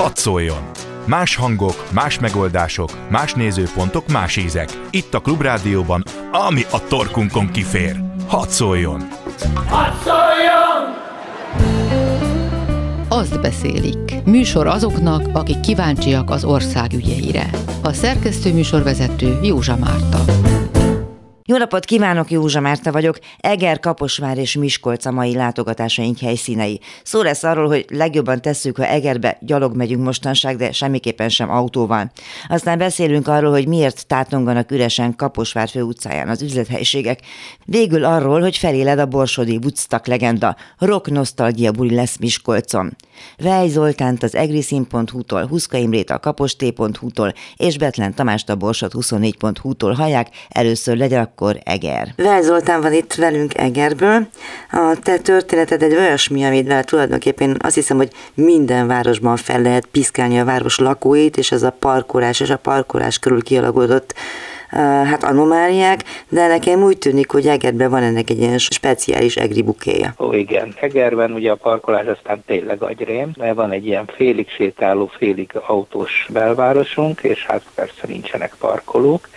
Hadd szóljon! Más hangok, más megoldások, más nézőpontok, más ízek. Itt a Klubrádióban, ami a torkunkon kifér. Hadd szóljon! Hadd szóljon! Azt beszélik. Műsor azoknak, akik kíváncsiak az ország ügyeire. A szerkesztő műsorvezető Józsa Márta. Jó napot kívánok, Józsa Márta vagyok. Eger, Kaposvár és Miskolc a mai látogatásaink helyszínei. Szó lesz arról, hogy legjobban tesszük, ha Egerbe gyalog megyünk mostanság, de semmiképpen sem autóval. Aztán beszélünk arról, hogy miért tátonganak üresen Kaposvár főutcáján az üzlethelyiségek. Végül arról, hogy feléled a borsodi Woodstock legenda. Rock nosztalgia buli lesz Miskolcon. Vej Zoltánt az egriszin.hu-tól, Huszka Imrét a kaposté.hu-tól és Betlen Tamást a Borsod 24.hu-tól hallják. Először legyen akkor Eger. Vej Zoltán van itt velünk Egerből. A te történeted egy olyasmi, amivel tulajdonképpen azt hiszem, hogy minden városban fel lehet piszkálni a város lakóit, és ez a parkolás és a parkolás körül kialakulott hát anomáliák, de nekem úgy tűnik, hogy Egerben van ennek egy ilyen speciális egri bukéja. Ó, igen. Egerben ugye a parkolás aztán tényleg agyrém, mert van egy ilyen félig sétáló, félig autós belvárosunk, és hát persze nincsenek parkolók,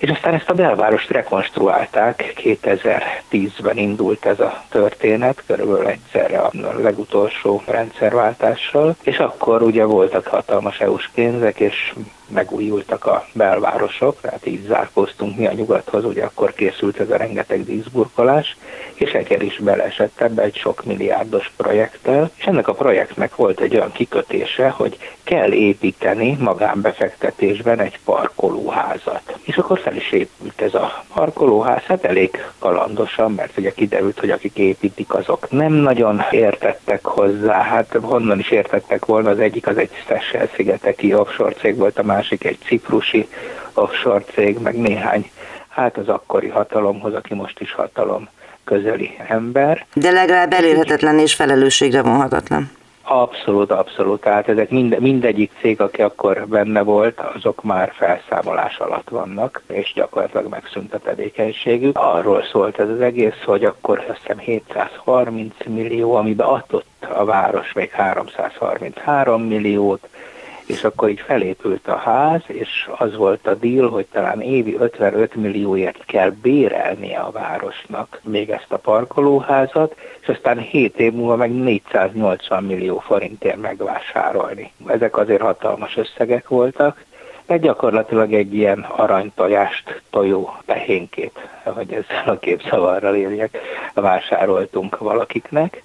és aztán ezt a belvárost rekonstruálták, 2010-ben indult ez a történet, körülbelül egyszerre a legutolsó rendszerváltással, és akkor ugye voltak hatalmas EU-s pénzek, és megújultak a belvárosok, tehát így zárkóztunk mi a nyugathoz, ugye akkor készült ez a rengeteg díszburkolás, és Eger is beleesett ebbe egy sok milliárdos projekttel, és ennek a projektnek volt egy olyan kikötése, hogy kell építeni magánbefektetésben egy parkolóházat. És akkor fel is épült ez a parkolóház, hát elég kalandosan, mert ugye kiderült, hogy akik építik, azok nem nagyon értettek hozzá, hát honnan is értettek volna, az egyik az egy Seychelles-szigeteki offshore cég volt, a másik egy ciprusi offshore cég, meg néhány, hát az akkori hatalomhoz, aki most is hatalom közeli ember. De legalább elérhetetlen és felelősségre vonhatatlan. Abszolút, abszolút. Tehát ezek mind, mindegyik cég, aki akkor benne volt, azok már felszámolás alatt vannak, és gyakorlatilag megszűnt a tevékenységük. Arról szólt ez az egész, hogy akkor azt hiszem 730 millió, amiben adott a város még 333 milliót, és akkor így felépült a ház, és az volt a deal, hogy talán évi 55 millióért kell bérelnie a városnak még ezt a parkolóházat, és aztán 7 év múlva meg 480 millió forintért megvásárolni. Ezek azért hatalmas összegek voltak, de gyakorlatilag egy ilyen aranytojást tojó pehénkét, hogy ezzel a képszavarral éljek, vásároltunk valakiknek,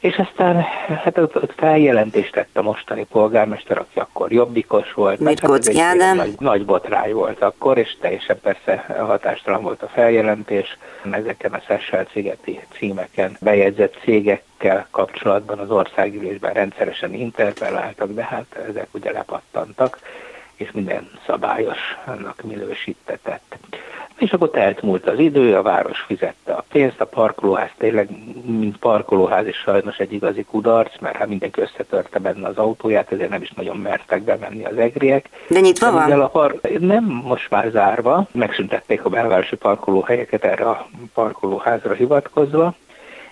és aztán hát ott, feljelentést tett a mostani polgármester, aki akkor jobbikos volt. Mit hát egy nagy, nagy botrány volt akkor, és teljesen persze hatástalan volt a feljelentés. Ezeken a Szessel szigeti címeken bejegyzett cégekkel kapcsolatban az országgyűlésben rendszeresen interpelláltak, de hát ezek ugye lepattantak, és minden szabályos annak minősítetett. És akkor eltmúlt az idő, a város fizette a pénzt, a parkolóház tényleg, mint parkolóház is sajnos egy igazi kudarc, mert hát mindenki összetörte benne az autóját, ezért nem is nagyon mertek bemenni az egriek. De nyitva van? A par- nem, most már zárva, megszüntették a belvárosi parkolóhelyeket erre a parkolóházra hivatkozva,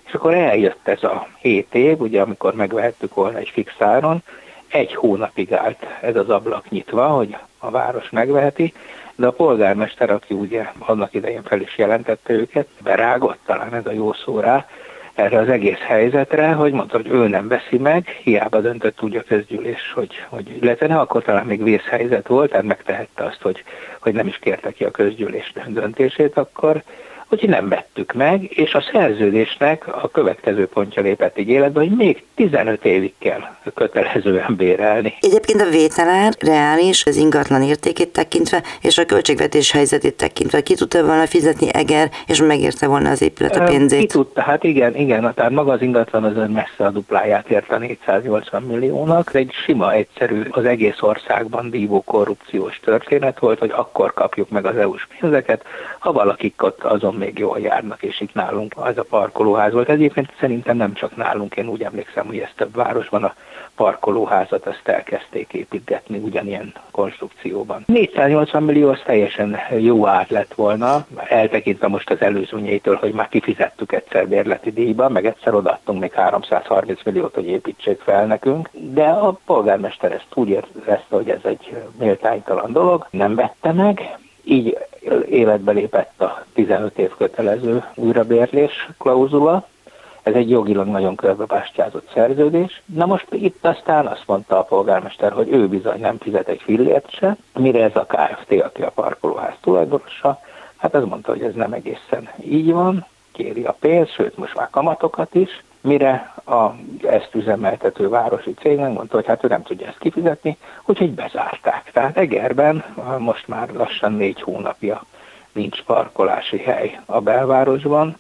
és akkor eljött ez a 7 év, ugye amikor megvehettük volna egy fix áron, egy hónapig állt ez az ablak nyitva, hogy a város megveheti, de a polgármester, aki ugye annak idején fel is jelentette őket, berágott talán ez a jó szó rá, erre az egész helyzetre, hogy mondta, hogy ő nem veszi meg, hiába döntött úgy a közgyűlés, hogy, hogy letene, akkor talán még vészhelyzet volt, tehát megtehette azt, hogy, hogy nem is kérte ki a közgyűlés döntését akkor, hogy nem vettük meg, és a szerződésnek a következő pontja lépett életbe, hogy még 15 évig kell kötelezően bérelni. Egyébként a vételár reális, az ingatlan értékét tekintve, és a költségvetés helyzetét tekintve ki tudta volna fizetni Eger, és megérte volna az épület a pénzét? Ki tudta, hát igen, igen, tehát maga az ingatlan az messze a dupláját ért a 480 milliónak. Egy sima, egyszerű, az egész országban dívó korrupciós történet volt, hogy akkor kapjuk meg az EU-s pénzeket, ha valakik ott azon még jól járnak, és itt nálunk az a parkolóház volt. Egyébként szerintem nem csak nálunk, én úgy emlékszem, hogy ez több városban a parkolóházat azt elkezdték építgetni ugyanilyen konstrukcióban. 480 millió az teljesen jó át lett volna, eltekintve most az előzményeitől, hogy már kifizettük egyszer bérleti díjba, meg egyszer odaadtunk még 330 milliót, hogy építsék fel nekünk, de a polgármester ezt úgy érezte, hogy ez egy méltánytalan dolog, nem vette meg, így életbe lépett a 15 év kötelező újrabérlés klauzula, ez egy jogilag nagyon körbebástyázott szerződés. Na most itt aztán azt mondta a polgármester, hogy ő bizony nem fizet egy fillért se, mire ez a KFT, aki a parkolóház tulajdonosa, hát az mondta, hogy ez nem egészen így van, kéri a pénzt, sőt most már kamatokat is, mire a, ezt üzemeltető városi cég mondta, hogy hát ő nem tudja ezt kifizetni, úgyhogy bezárták. Tehát Egerben most már lassan négy hónapja nincs parkolási hely a belvárosban,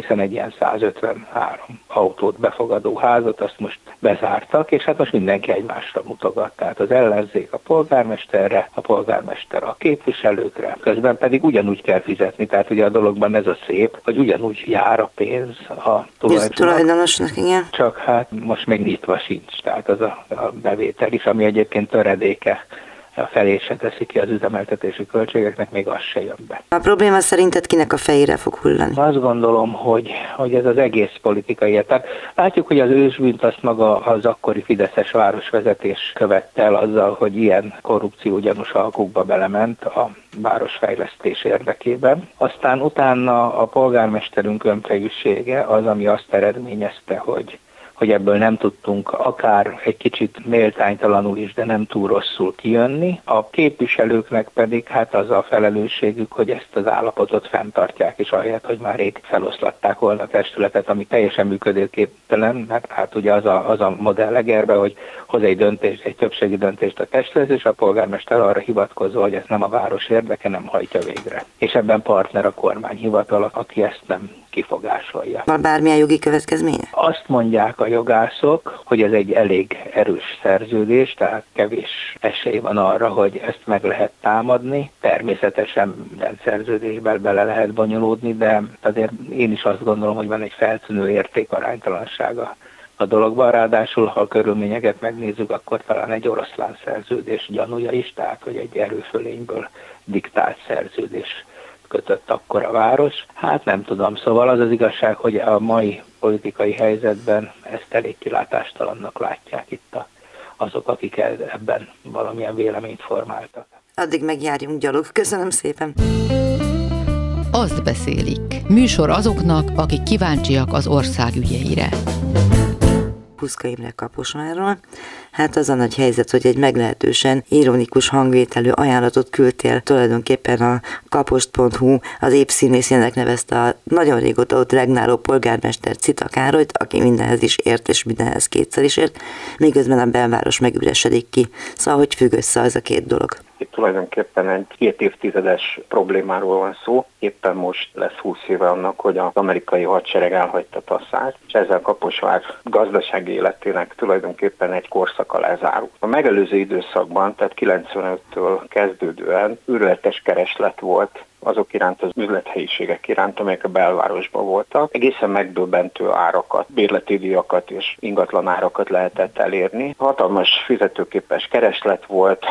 hiszen egy ilyen 153 autót befogadó házat azt most bezártak, és hát most mindenki egymásra mutogat. Tehát az ellenzék a polgármesterre, a polgármester a képviselőkre, közben pedig ugyanúgy kell fizetni. Tehát ugye a dologban ez a szép, hogy ugyanúgy jár a pénz a tulajdonosnak. igen. Csak hát most még nyitva sincs, tehát az a, a bevétel is, ami egyébként töredéke a felé se teszi ki az üzemeltetési költségeknek, még az se jön be. A probléma szerinted kinek a fejére fog hullani? Azt gondolom, hogy, hogy ez az egész politikai. Tehát látjuk, hogy az ősbűnt azt maga az akkori Fideszes városvezetés követte el azzal, hogy ilyen korrupció gyanús alkukba belement a városfejlesztés érdekében. Aztán utána a polgármesterünk önfejűsége az, ami azt eredményezte, hogy hogy ebből nem tudtunk akár egy kicsit méltánytalanul is, de nem túl rosszul kijönni. A képviselőknek pedig hát az a felelősségük, hogy ezt az állapotot fenntartják, és ahelyett, hogy már rég feloszlatták volna a testületet, ami teljesen működőképtelen, mert hát ugye az a, az a modell egerbe, hogy hoz egy döntést, egy többségi döntést a testület, és a polgármester arra hivatkozó, hogy ez nem a város érdeke, nem hajtja végre. És ebben partner a kormányhivatal, aki ezt nem kifogásolja. Van bármilyen jogi következménye? Azt mondják a jogászok, hogy ez egy elég erős szerződés, tehát kevés esély van arra, hogy ezt meg lehet támadni. Természetesen minden szerződésben bele lehet bonyolódni, de azért én is azt gondolom, hogy van egy feltűnő értékaránytalansága a dologban. Ráadásul, ha a körülményeket megnézzük, akkor talán egy oroszlán szerződés gyanúja is, tehát hogy egy erőfölényből diktált szerződés kötött akkor a város. Hát nem tudom, szóval az az igazság, hogy a mai politikai helyzetben ezt elég kilátástalannak látják itt a, azok, akik ebben valamilyen véleményt formáltak. Addig megjárjunk gyalog. Köszönöm szépen! Azt beszélik. Műsor azoknak, akik kíváncsiak az ország ügyeire. Puszka Imre Kaposvárról. Hát az a nagy helyzet, hogy egy meglehetősen ironikus hangvételű ajánlatot küldtél tulajdonképpen a kapost.hu az épp színészének nevezte a nagyon régóta ott regnáló polgármester Cita Károlyt, aki mindenhez is ért és mindenhez kétszer is ért, miközben a belváros megüresedik ki. Szóval hogy függ össze az a két dolog? Itt tulajdonképpen egy két évtizedes problémáról van szó. Éppen most lesz 20 éve annak, hogy az amerikai hadsereg elhagyta Tasszát, és ezzel Kaposvár gazdasági életének tulajdonképpen egy korszaka lezárult. A megelőző időszakban, tehát 95-től kezdődően űrletes kereslet volt azok iránt, az üzlethelyiségek iránt, amelyek a belvárosban voltak. Egészen megdöbbentő árakat, bérleti díjakat és ingatlan árakat lehetett elérni. Hatalmas fizetőképes kereslet volt,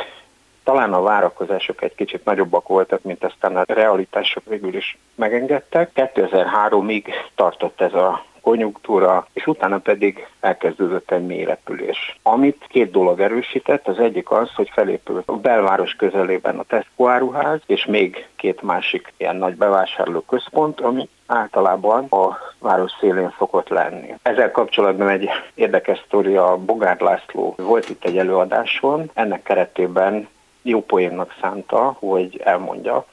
talán a várakozások egy kicsit nagyobbak voltak, mint aztán a realitások végül is megengedtek. 2003-ig tartott ez a konjunktúra, és utána pedig elkezdődött egy mélyrepülés. Amit két dolog erősített, az egyik az, hogy felépült a belváros közelében a Tesco áruház, és még két másik ilyen nagy bevásárló központ, ami általában a város szélén szokott lenni. Ezzel kapcsolatban egy érdekes sztori a Bogár László volt itt egy előadáson, ennek keretében jó poénnak szánta, hogy elmondja,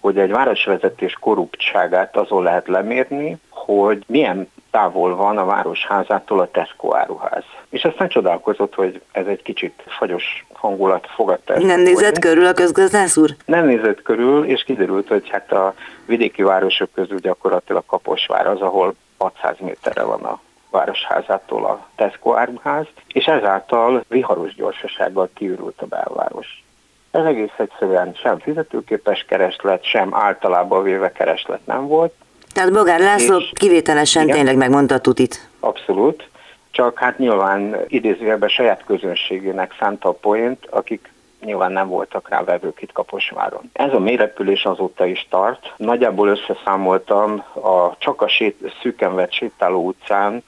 hogy egy városvezetés korruptságát azon lehet lemérni, hogy milyen távol van a városházától a Tesco áruház. És aztán csodálkozott, hogy ez egy kicsit fagyos hangulat fogadta. Ezt Nem nézett hogy... körül a közgazdász úr? Nem nézett körül, és kiderült, hogy hát a vidéki városok közül gyakorlatilag Kaposvár az, ahol 600 méterre van a városházától a Tesco áruház, és ezáltal viharos gyorsasággal kiürült a belváros Ez egész egyszerűen sem fizetőképes kereslet, sem általában véve kereslet nem volt. Tehát Bogár László és, kivételesen igen, tényleg megmondta a tutit. Abszolút, csak hát nyilván idézőjelben saját közönségének szánta a poént, akik nyilván nem voltak rá vevők itt Kaposváron. Ez a mérepülés azóta is tart. Nagyjából összeszámoltam, a, csak a sét, szűken vett sétáló utcán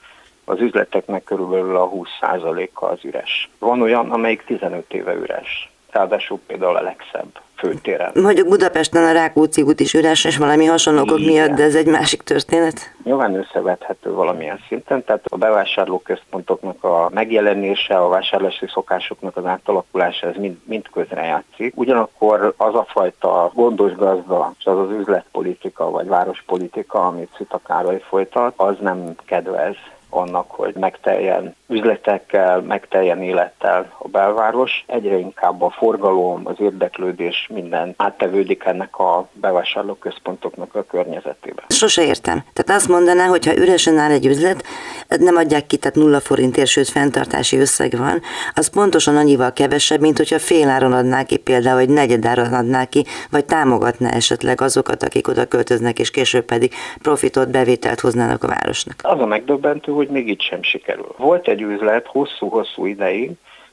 az üzleteknek körülbelül a 20%-a az üres. Van olyan, amelyik 15 éve üres. Ráadásul például a legszebb főtéren. Mondjuk Budapesten a Rákóczi út is üres, és valami hasonlókok miatt, de ez egy másik történet. Nyilván összevethető valamilyen szinten, tehát a bevásárlóközpontoknak a megjelenése, a vásárlási szokásoknak az átalakulása, ez mind, mind közrejátszik. Ugyanakkor az a fajta gondos gazda, és az az üzletpolitika, vagy várospolitika, amit Szita Károly folytat, az nem kedvez annak, hogy megteljen üzletekkel, megteljen élettel a belváros. Egyre inkább a forgalom, az érdeklődés minden áttevődik ennek a bevásárlóközpontoknak a környezetébe. Sose értem. Tehát azt mondaná, hogy ha üresen áll egy üzlet, nem adják ki, tehát nulla forintért, sőt fenntartási összeg van, az pontosan annyival kevesebb, mint hogyha féláron adná ki például, vagy negyedáron adná ki, vagy támogatná esetleg azokat, akik oda költöznek, és később pedig profitot, bevételt hoznának a városnak. Az a megdöbbentő, hogy még itt sem sikerül. Volt egy üzlet hosszú-hosszú ideig,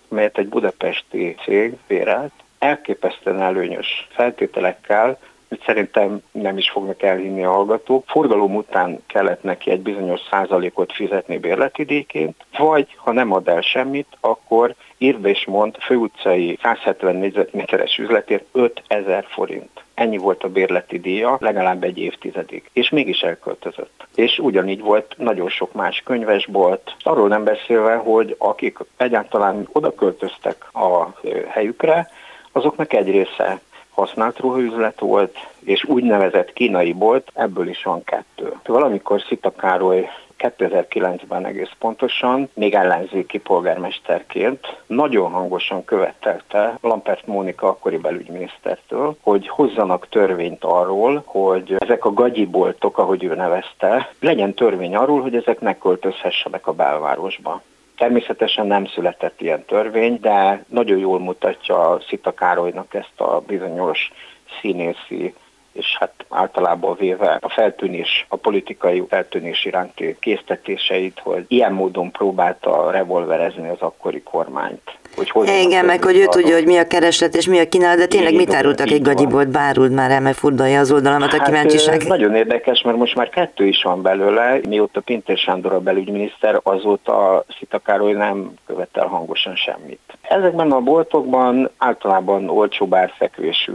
melyet egy budapesti cég bérelt, elképesztően előnyös feltételekkel, hogy szerintem nem is fognak elhinni a hallgatók. Forgalom után kellett neki egy bizonyos százalékot fizetni bérletidéként, vagy ha nem ad el semmit, akkor írd és mond főutcai 170 négyzetméteres üzletért 5000 forint. Ennyi volt a bérleti díja legalább egy évtizedig, és mégis elköltözött. És ugyanígy volt nagyon sok más könyvesbolt, arról nem beszélve, hogy akik egyáltalán oda költöztek a helyükre, azoknak egy része használt ruhaüzlet volt, és úgynevezett kínai bolt, ebből is van kettő. Valamikor Szita Károly 2009-ben egész pontosan, még ellenzéki polgármesterként nagyon hangosan követelte Lampert Mónika akkori belügyminisztertől, hogy hozzanak törvényt arról, hogy ezek a gagyiboltok, ahogy ő nevezte, legyen törvény arról, hogy ezek ne költözhessenek a belvárosba. Természetesen nem született ilyen törvény, de nagyon jól mutatja Szita Károlynak ezt a bizonyos színészi és hát általában véve a feltűnés, a politikai feltűnés iránti késztetéseit, hogy ilyen módon próbálta revolverezni az akkori kormányt. Hogy Igen, meg hogy ő tudja, hogy mi a kereslet és mi a kínálat, de tényleg mit árultak egy gagyibolt, bárult már el, mert furdalja az oldalamat hát, a kíváncsiság. Nagyon érdekes, mert most már kettő is van belőle. Mióta Pintér Sándor a belügyminiszter, azóta Szita Károly nem követel hangosan semmit. Ezekben a boltokban általában olcsó árfekvésű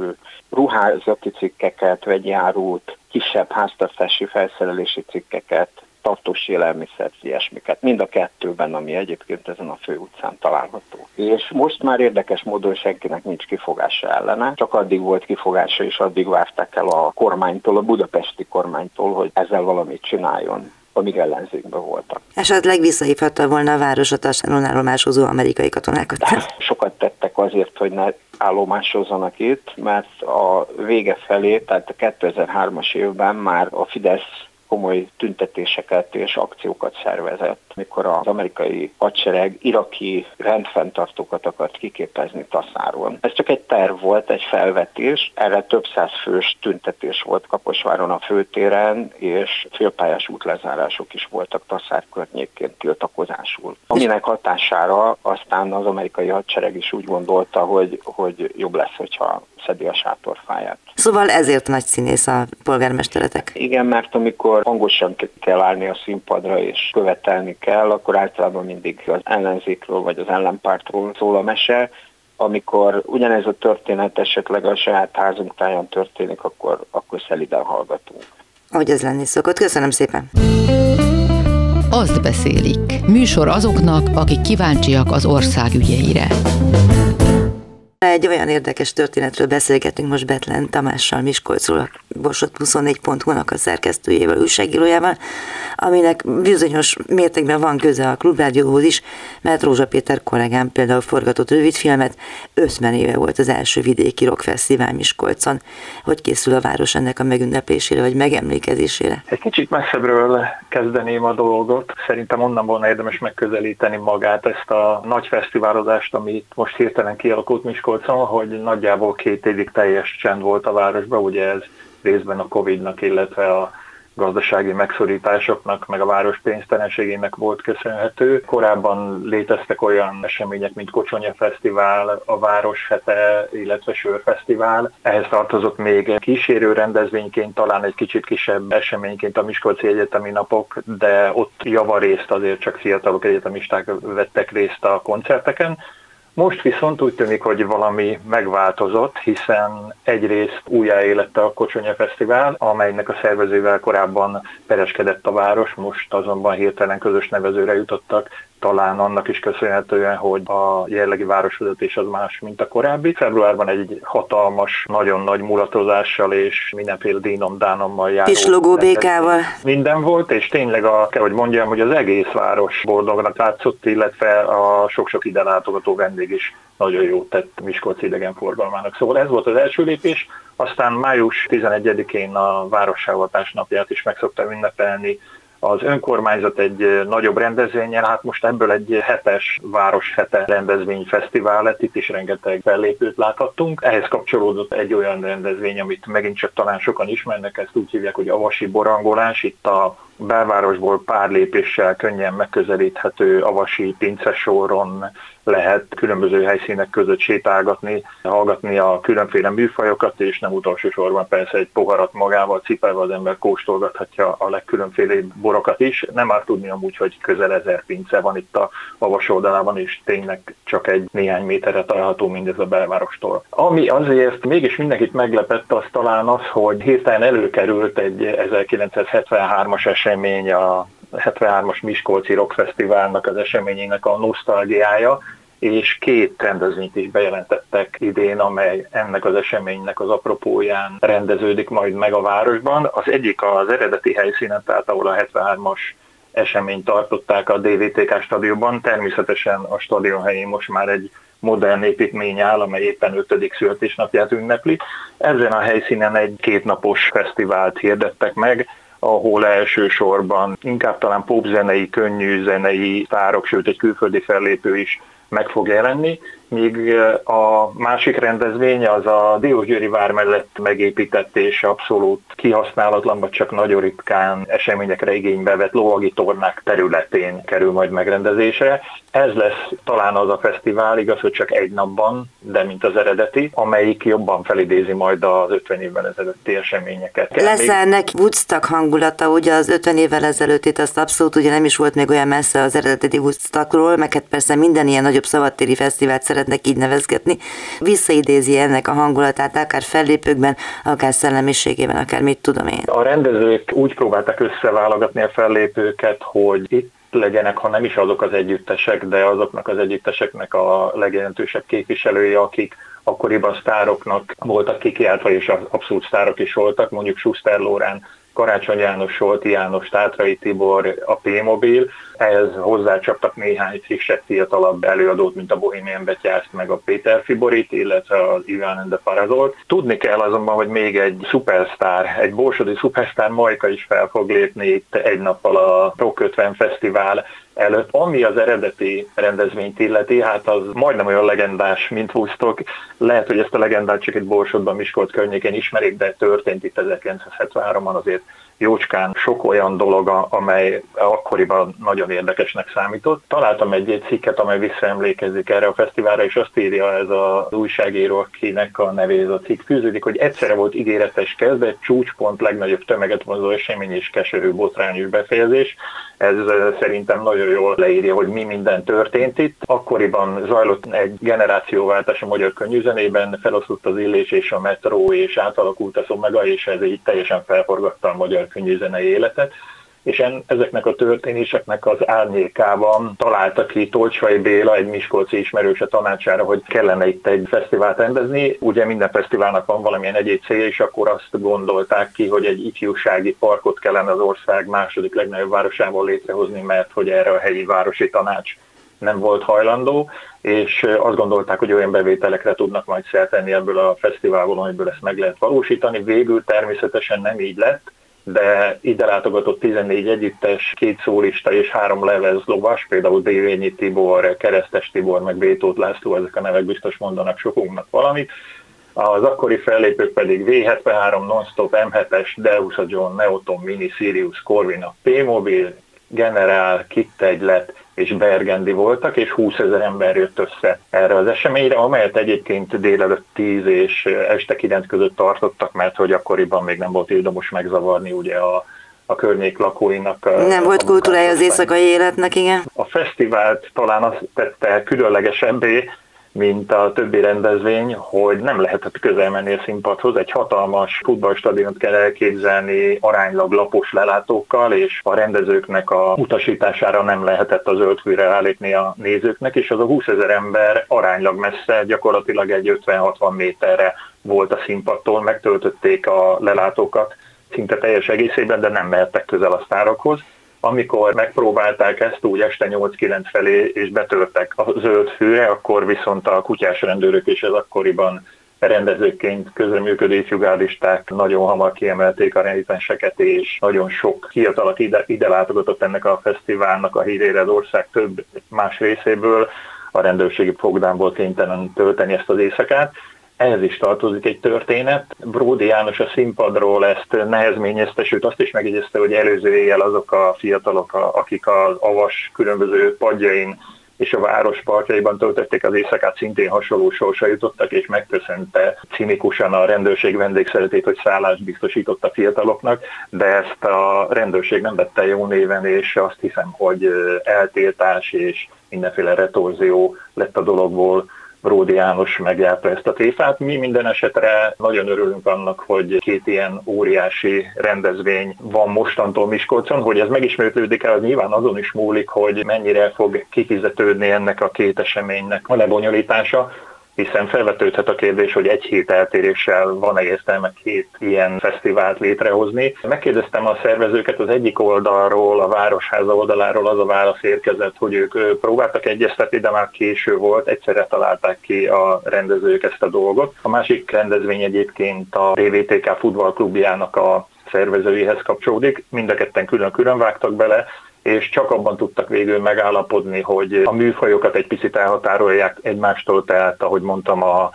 ruházati cikkeket, vegyi árut, kisebb háztartási felszerelési cikkeket, tartós élelmiszert, ilyesmiket. Mind a kettőben, ami egyébként ezen a főutcán található. És most már érdekes módon senkinek nincs kifogása ellene, csak addig volt kifogása, és addig várták el a kormánytól, a budapesti kormánytól, hogy ezzel valamit csináljon amíg ellenzékben voltak. Esetleg visszahívhatta volna a városot a állomásozó amerikai katonákat? Sokat tettek azért, hogy ne állomásozzanak itt, mert a vége felé, tehát a 2003-as évben már a Fidesz komoly tüntetéseket és akciókat szervezett, mikor az amerikai hadsereg iraki rendfenntartókat akart kiképezni Taszáron. Ez csak egy terv volt, egy felvetés, erre több száz fős tüntetés volt Kaposváron a főtéren, és félpályás útlezárások is voltak Taszár környékén tiltakozásul. Aminek hatására aztán az amerikai hadsereg is úgy gondolta, hogy, hogy jobb lesz, hogyha szedi a sátorfáját. Szóval ezért nagy színész a polgármesteretek. Igen, mert amikor hangosan kell állni a színpadra és követelni kell, akkor általában mindig az ellenzékről vagy az ellenpártról szól a mese, amikor ugyanez a történet esetleg a saját házunk táján történik, akkor, akkor szeliden hallgatunk. Ahogy ez lenni szokott. Köszönöm szépen! Azt beszélik. Műsor azoknak, akik kíváncsiak az ország ügyeire. Egy olyan érdekes történetről beszélgetünk most Betlen Tamással Miskolcról, a Borsot 24.hu-nak a szerkesztőjével, újságírójával, aminek bizonyos mértékben van köze a klubrádióhoz is, mert Rózsa Péter kollégám például forgatott rövidfilmet, 50 éve volt az első vidéki rockfesztivál Miskolcon. Hogy készül a város ennek a megünneplésére, vagy megemlékezésére? Egy kicsit messzebbről kezdeném a dolgot. Szerintem onnan volna érdemes megközelíteni magát, ezt a nagy fesztiválozást, amit most hirtelen kialakult Miskolc Miskolcon, hogy nagyjából két évig teljes csend volt a városban, ugye ez részben a Covid-nak, illetve a gazdasági megszorításoknak, meg a város pénztelenségének volt köszönhető. Korábban léteztek olyan események, mint Kocsonya Fesztivál, a Város Hete, illetve Sörfesztivál. Ehhez tartozott még kísérő rendezvényként, talán egy kicsit kisebb eseményként a Miskolci Egyetemi Napok, de ott javarészt azért csak fiatalok egyetemisták vettek részt a koncerteken. Most viszont úgy tűnik, hogy valami megváltozott, hiszen egyrészt újjáélette a Kocsonya Fesztivál, amelynek a szervezővel korábban pereskedett a város, most azonban hirtelen közös nevezőre jutottak, talán annak is köszönhetően, hogy a jellegi városvezetés az más, mint a korábbi. Februárban egy hatalmas, nagyon nagy mulatozással és mindenféle dínom-dánommal járó. És logóbékával. Minden volt, és tényleg a, kell, hogy mondjam, hogy az egész város boldognak látszott, illetve a sok-sok ide látogató vendég is nagyon jót tett Miskolc idegenforgalmának. Szóval ez volt az első lépés, aztán május 11-én a Várossávatás napját is meg szoktam ünnepelni az önkormányzat egy nagyobb rendezvényen, hát most ebből egy hetes város hete rendezvényfesztivál lett, itt is rengeteg fellépőt láthattunk. Ehhez kapcsolódott egy olyan rendezvény, amit megint csak talán sokan ismernek, ezt úgy hívják, hogy Avasi Borangolás, itt a belvárosból pár lépéssel könnyen megközelíthető avasi pincesoron lehet különböző helyszínek között sétálgatni, hallgatni a különféle műfajokat, és nem utolsó sorban persze egy poharat magával cipelve az ember kóstolgathatja a legkülönféle borokat is. Nem már tudni amúgy, hogy közel ezer pince van itt a avas oldalában, és tényleg csak egy néhány méterre található mindez a belvárostól. Ami azért mégis mindenkit meglepett, az talán az, hogy hirtelen előkerült egy 1973-as esemény, a 73-as Miskolci Rock Fesztiválnak az eseményének a nosztalgiája, és két rendezvényt is bejelentettek idén, amely ennek az eseménynek az apropóján rendeződik majd meg a városban. Az egyik az eredeti helyszínen, tehát ahol a 73-as eseményt tartották a DVTK stadionban. Természetesen a stadion helyén most már egy modern építmény áll, amely éppen 5. születésnapját ünnepli. Ezen a helyszínen egy kétnapos fesztivált hirdettek meg, ahol elsősorban inkább talán popzenei, könnyű zenei sztárok, sőt egy külföldi fellépő is meg fog jelenni, míg a másik rendezvény az a Diósgyőri vár mellett megépített és abszolút kihasználatlan, vagy csak nagyon ritkán eseményekre igénybe vett lovagi tornák területén kerül majd megrendezésre. Ez lesz talán az a fesztivál, igaz, hogy csak egy napban, de mint az eredeti, amelyik jobban felidézi majd az 50 évvel ezelőtti eseményeket. Lesz ennek Woodstock hangulata, ugye az 50 évvel ezelőtt itt azt abszolút ugye nem is volt még olyan messze az eredeti Woodstockról, meg hát persze minden ilyen nagyobb szabadtéri fesztivált szeretnek így nevezgetni. Visszaidézi ennek a hangulatát, akár fellépőkben, akár szellemiségében, akár mit tudom én. A rendezők úgy próbáltak összeválogatni a fellépőket, hogy itt legyenek, ha nem is azok az együttesek, de azoknak az együtteseknek a legjelentősebb képviselői, akik akkoriban sztároknak voltak kikiáltva, és abszolút sztárok is voltak, mondjuk Schuster Lórán Karácsony János, Solti János, Tátrai Tibor, a P-Mobil, ehhez hozzácsaptak néhány frissebb, fiatalabb előadót, mint a Bohemian Betyászt, meg a Péter Fiborit, illetve az Iván and the Parazolt. Tudni kell azonban, hogy még egy szupersztár, egy borsodi szupersztár Majka is fel fog lépni itt egy nappal a Rock 50 Fesztivál előtt. Ami az eredeti rendezvényt illeti, hát az majdnem olyan legendás, mint Woodstock. Lehet, hogy ezt a legendát csak itt Borsodban, Miskolc környékén ismerik, de történt itt 1973-ban azért jócskán sok olyan dolog, amely akkoriban nagyon érdekesnek számított. Találtam egy cikket, amely visszaemlékezik erre a fesztiválra, és azt írja ez az újságíró, akinek a nevéz a cikk fűződik, hogy egyszerre volt ígéretes kezdet, csúcspont, legnagyobb tömeget vonzó esemény és keserű botrányos befejezés. Ez szerintem nagyon jól leírja, hogy mi minden történt itt. Akkoriban zajlott egy generációváltás a magyar könnyűzenében, felosztott az illés és a metró, és átalakult a szomega, és ez így teljesen felforgatta a magyar könnyűzenei életet és en, ezeknek a történéseknek az árnyékában találta ki Tolcsai Béla, egy Miskolci ismerőse tanácsára, hogy kellene itt egy fesztivált rendezni. Ugye minden fesztiválnak van valamilyen egyéb célja, és akkor azt gondolták ki, hogy egy ifjúsági parkot kellene az ország második legnagyobb városával létrehozni, mert hogy erre a helyi városi tanács nem volt hajlandó, és azt gondolták, hogy olyan bevételekre tudnak majd szertenni ebből a fesztiválból, amiből ezt meg lehet valósítani. Végül természetesen nem így lett, de ide látogatott 14 együttes, két szólista és három levez lovas, például Dévényi Tibor, Keresztes Tibor, meg Bétót László, ezek a nevek biztos mondanak sokunknak valamit. Az akkori fellépők pedig V73, Nonstop, M7-es, Deus a John, Neoton, Mini, Sirius, Corvina, P-Mobil, Generál, Kittegylet és Bergendi voltak, és 20 ezer ember jött össze erre az eseményre, amelyet egyébként délelőtt 10 és este 9 között tartottak, mert hogy akkoriban még nem volt érdemes megzavarni ugye a a környék lakóinak. Nem volt kultúrája az éjszakai életnek, igen. A fesztivált talán azt tette különlegesebbé, mint a többi rendezvény, hogy nem lehetett közel menni a színpadhoz. Egy hatalmas futballstadiont kell elképzelni aránylag lapos lelátókkal, és a rendezőknek a utasítására nem lehetett az zöldfűre állítni a nézőknek, és az a 20 ezer ember aránylag messze, gyakorlatilag egy 50-60 méterre volt a színpadtól, megtöltötték a lelátókat szinte teljes egészében, de nem mehettek közel a sztárokhoz amikor megpróbálták ezt úgy este 8-9 felé, és betörtek a zöld főre, akkor viszont a kutyás rendőrök és az akkoriban rendezőként közreműködő ifjúgárdisták nagyon hamar kiemelték a renitenseket, és nagyon sok fiatal, ide, ide látogatott ennek a fesztiválnak a hírére az ország több más részéből, a rendőrségi fogdámból kénytelen tölteni ezt az éjszakát, ehhez is tartozik egy történet. Bródi János a színpadról ezt nehezményezte, sőt azt is megjegyezte, hogy előző éjjel azok a fiatalok, akik az avas különböző padjain és a város partjaiban töltötték az éjszakát, szintén hasonló sorsa jutottak, és megköszönte cinikusan a rendőrség vendégszeretét, hogy szállást biztosított a fiataloknak, de ezt a rendőrség nem vette jó néven, és azt hiszem, hogy eltiltás és mindenféle retorzió lett a dologból Ródi János megjárta ezt a téfát. Mi minden esetre nagyon örülünk annak, hogy két ilyen óriási rendezvény van mostantól Miskolcon, hogy ez megismétlődik el, az nyilván azon is múlik, hogy mennyire fog kifizetődni ennek a két eseménynek a lebonyolítása hiszen felvetődhet a kérdés, hogy egy hét eltéréssel van-e értelme két ilyen fesztivált létrehozni. Megkérdeztem a szervezőket az egyik oldalról, a Városháza oldaláról az a válasz érkezett, hogy ők próbáltak egyeztetni, de már késő volt, egyszerre találták ki a rendezők ezt a dolgot. A másik rendezvény egyébként a DVTK futballklubjának a szervezőihez kapcsolódik. Mind a ketten külön-külön vágtak bele, és csak abban tudtak végül megállapodni, hogy a műfajokat egy picit elhatárolják egymástól, tehát ahogy mondtam, a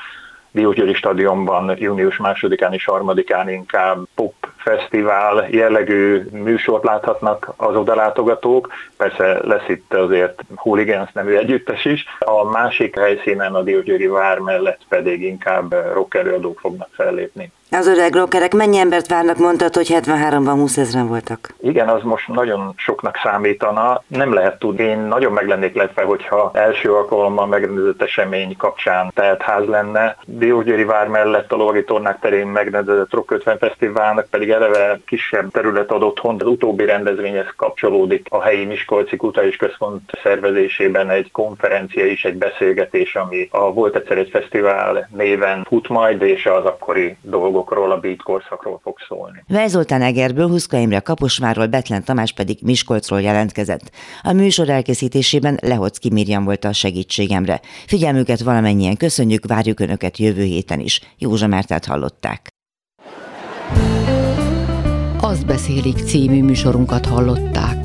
Diósgyőri stadionban június másodikán és harmadikán inkább pop fesztivál jellegű műsort láthatnak az odalátogatók. Persze lesz itt azért Hooligans nevű együttes is. A másik helyszínen a Diósgyőri vár mellett pedig inkább rock előadók fognak fellépni. Az öreg rockerek mennyi embert várnak, mondtad, hogy 73-ban 20 ezeren voltak? Igen, az most nagyon soknak számítana. Nem lehet tudni. Én nagyon meg lennék lepve, hogyha első alkalommal megrendezett esemény kapcsán telt ház lenne. Diósgyőri vár mellett a lovagi tornák terén megrendezett Rock 50 Fesztiválnak pedig eleve kisebb terület ad otthon. Az utóbbi rendezvényhez kapcsolódik a helyi Miskolci Kutai Központ szervezésében egy konferencia is, egy beszélgetés, ami a Volt egyszer egy fesztivál néven fut majd, és az akkori dolgok dolgokról, a beat korszakról fog szólni. Vej Zoltán Egerből, Huszka Imre Kaposvárról, Betlen Tamás pedig Miskolcról jelentkezett. A műsor elkészítésében Lehocki Mirjam volt a segítségemre. Figyelmüket valamennyien köszönjük, várjuk Önöket jövő héten is. Józsa Mártát hallották. Azt beszélik című műsorunkat hallották.